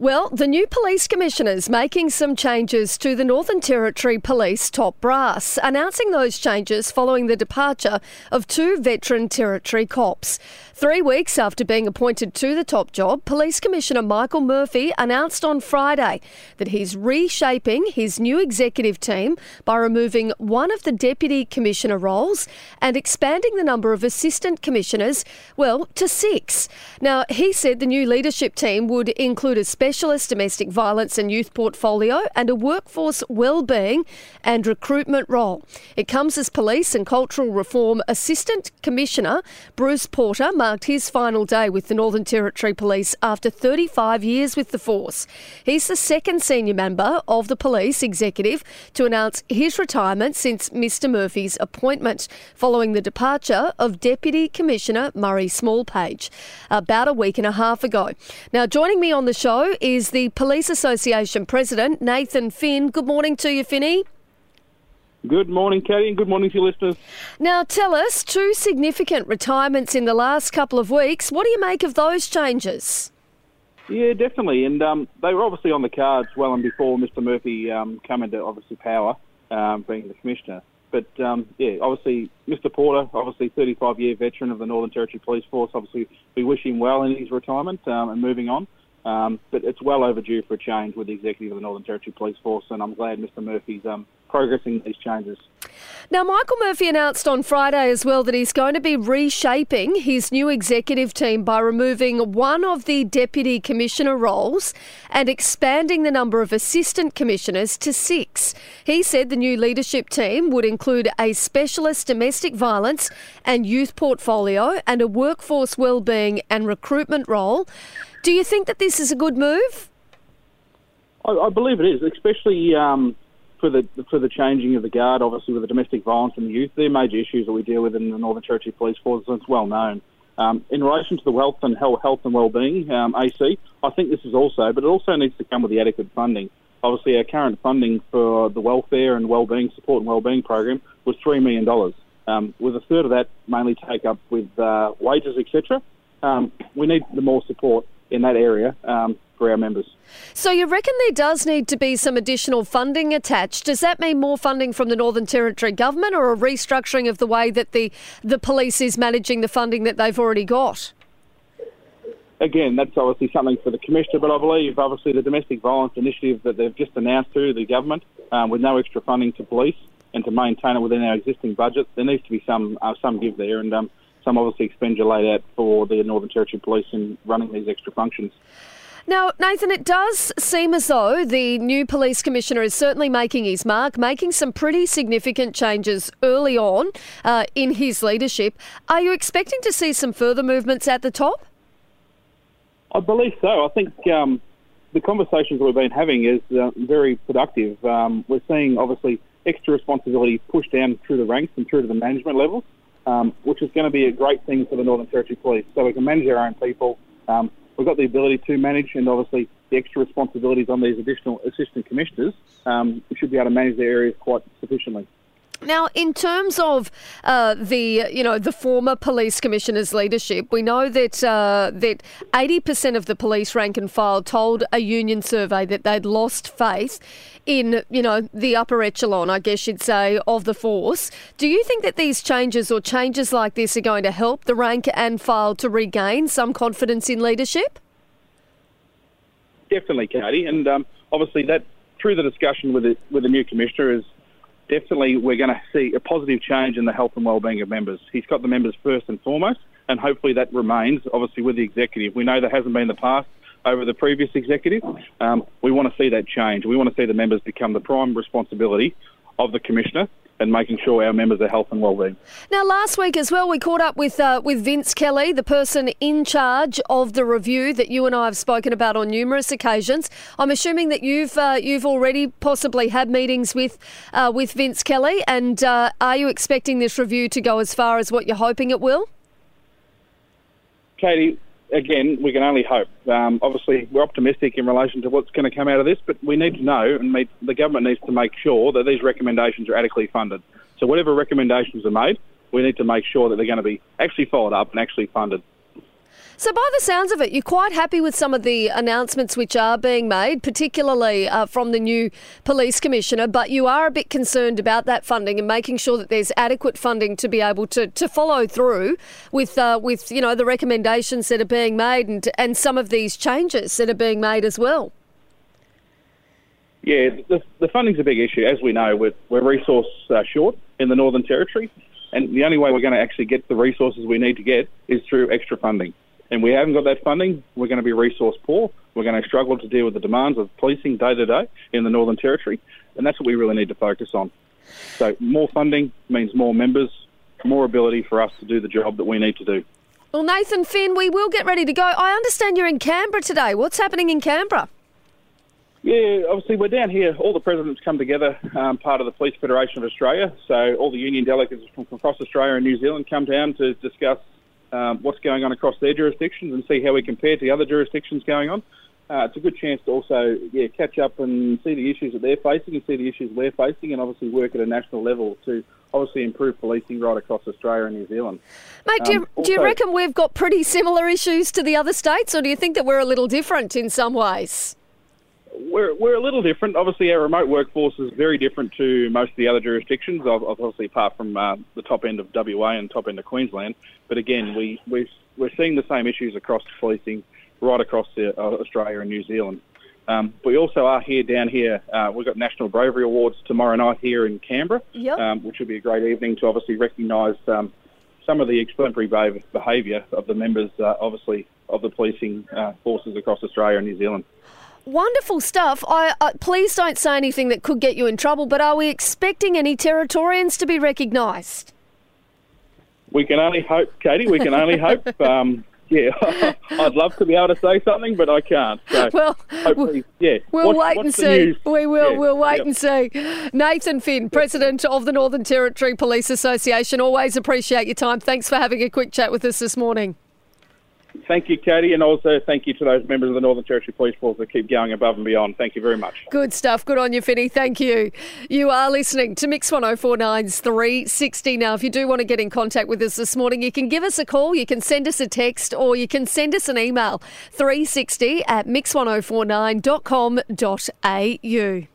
Well, the new police commissioner is making some changes to the Northern Territory Police top brass, announcing those changes following the departure of two veteran Territory cops. Three weeks after being appointed to the top job, Police Commissioner Michael Murphy announced on Friday that he's reshaping his new executive team by removing one of the deputy commissioner roles and expanding the number of assistant commissioners, well, to six. Now, he said the new leadership team would include a specialist domestic violence and youth portfolio and a workforce wellbeing and recruitment role. It comes as Police and Cultural Reform Assistant Commissioner Bruce Porter marked his final day with the Northern Territory Police after 35 years with the force. He's the second senior member of the police executive to announce his retirement since Mr Murphy's appointment, following the departure of Deputy Commissioner Murray Smallpage about a week and a half ago. Now, joining me on the show is the Police Association President, Nathan Finn. Good morning to you, Finny. Good morning, Katie, and good morning to your listeners. Now, tell us two significant retirements in the last couple of weeks. What do you make of those changes? Yeah, definitely. And um, they were obviously on the cards well and before Mr. Murphy um, came into obviously power, um, being the commissioner. But um, yeah, obviously Mr. Porter, obviously 35 year veteran of the Northern Territory Police Force. Obviously, we wish him well in his retirement um, and moving on. Um, but it's well overdue for a change with the executive of the Northern Territory Police Force, and I'm glad Mr. Murphy's um, progressing these changes. Now, Michael Murphy announced on Friday as well that he's going to be reshaping his new executive team by removing one of the deputy commissioner roles and expanding the number of assistant commissioners to six. He said the new leadership team would include a specialist domestic violence and youth portfolio and a workforce wellbeing and recruitment role. Do you think that this is a good move? I, I believe it is, especially um, for the for the changing of the guard. Obviously, with the domestic violence and the youth, they're major issues that we deal with in the Northern Territory Police Force, and it's well known. Um, in relation to the health and health, health and wellbeing, um, AC, I think this is also, but it also needs to come with the adequate funding. Obviously, our current funding for the welfare and wellbeing support and wellbeing program was three million dollars. Um, with a third of that mainly take up with uh, wages, etc. Um, we need the more support in that area um, for our members. So you reckon there does need to be some additional funding attached? Does that mean more funding from the Northern Territory government, or a restructuring of the way that the the police is managing the funding that they've already got? Again, that's obviously something for the commissioner, but I believe obviously the domestic violence initiative that they've just announced to the government, um, with no extra funding to police and to maintain it within our existing budget, there needs to be some uh, some give there, and um, some obviously expenditure laid out for the Northern Territory Police in running these extra functions. Now, Nathan, it does seem as though the new police commissioner is certainly making his mark, making some pretty significant changes early on uh, in his leadership. Are you expecting to see some further movements at the top? I believe so. I think um, the conversations we've been having is uh, very productive. Um, we're seeing obviously extra responsibility pushed down through the ranks and through to the management levels um, which is going to be a great thing for the Northern Territory Police. So we can manage our own people. Um, we've got the ability to manage, and obviously the extra responsibilities on these additional assistant commissioners, um, we should be able to manage their areas quite sufficiently. Now, in terms of uh, the you know the former police commissioner's leadership, we know that uh, that eighty percent of the police rank and file told a union survey that they'd lost faith in you know the upper echelon, I guess you'd say, of the force. Do you think that these changes or changes like this are going to help the rank and file to regain some confidence in leadership? Definitely, Katie, and um, obviously that through the discussion with the, with the new commissioner is definitely we're going to see a positive change in the health and wellbeing of members. He's got the members first and foremost, and hopefully that remains, obviously, with the executive. We know that hasn't been the past over the previous executive. Um, we want to see that change. We want to see the members become the prime responsibility of the commissioner and making sure our members are health and wellbeing. Now, last week as well, we caught up with uh, with Vince Kelly, the person in charge of the review that you and I have spoken about on numerous occasions. I'm assuming that you've uh, you've already possibly had meetings with uh, with Vince Kelly, and uh, are you expecting this review to go as far as what you're hoping it will? Katie, again, we can only hope. Um, obviously, we're optimistic in relation to what's going to come out of this, but we need to know, and meet, the government needs to make sure that these recommendations are adequately funded. So, whatever recommendations are made, we need to make sure that they're going to be actually followed up and actually funded. So, by the sounds of it, you're quite happy with some of the announcements which are being made, particularly uh, from the new police commissioner, but you are a bit concerned about that funding and making sure that there's adequate funding to be able to, to follow through with uh, with you know the recommendations that are being made and and some of these changes that are being made as well. Yeah, the, the funding's a big issue. As we know, we're, we're resource uh, short in the Northern Territory, and the only way we're going to actually get the resources we need to get is through extra funding and we haven't got that funding, we're going to be resource poor. We're going to struggle to deal with the demands of policing day to day in the Northern Territory, and that's what we really need to focus on. So, more funding means more members, more ability for us to do the job that we need to do. Well, Nathan Finn, we will get ready to go. I understand you're in Canberra today. What's happening in Canberra? Yeah, obviously we're down here. All the presidents come together, um, part of the Police Federation of Australia. So all the union delegates from across Australia and New Zealand come down to discuss um, what's going on across their jurisdictions and see how we compare to the other jurisdictions going on. Uh, it's a good chance to also yeah, catch up and see the issues that they're facing and see the issues we're facing and obviously work at a national level to obviously improve policing right across Australia and New Zealand. Mate, do you, um, also, do you reckon we've got pretty similar issues to the other states or do you think that we're a little different in some ways? We're, we're a little different. Obviously, our remote workforce is very different to most of the other jurisdictions, obviously, apart from uh, the top end of WA and top end of Queensland. But again, we, we we're seeing the same issues across policing right across the, uh, Australia and New Zealand. Um, we also are here down here. Uh, we've got National Bravery Awards tomorrow night here in Canberra, yep. um, which will be a great evening to obviously recognise um, some of the exemplary behaviour of the members, uh, obviously, of the policing uh, forces across Australia and New Zealand. Wonderful stuff. I, uh, please don't say anything that could get you in trouble, but are we expecting any Territorians to be recognised? We can only hope, Katie. We can only hope. Um, yeah, I'd love to be able to say something, but I can't. So well, hopefully, yeah. We'll wait and see. We will. Yeah, we'll wait yep. and see. Nathan Finn, President of the Northern Territory Police Association. Always appreciate your time. Thanks for having a quick chat with us this morning. Thank you, Katie, and also thank you to those members of the Northern Territory Police Force that keep going above and beyond. Thank you very much. Good stuff. Good on you, Finny. Thank you. You are listening to Mix 1049's 360. Now, if you do want to get in contact with us this morning, you can give us a call, you can send us a text, or you can send us an email 360 at mix1049.com.au.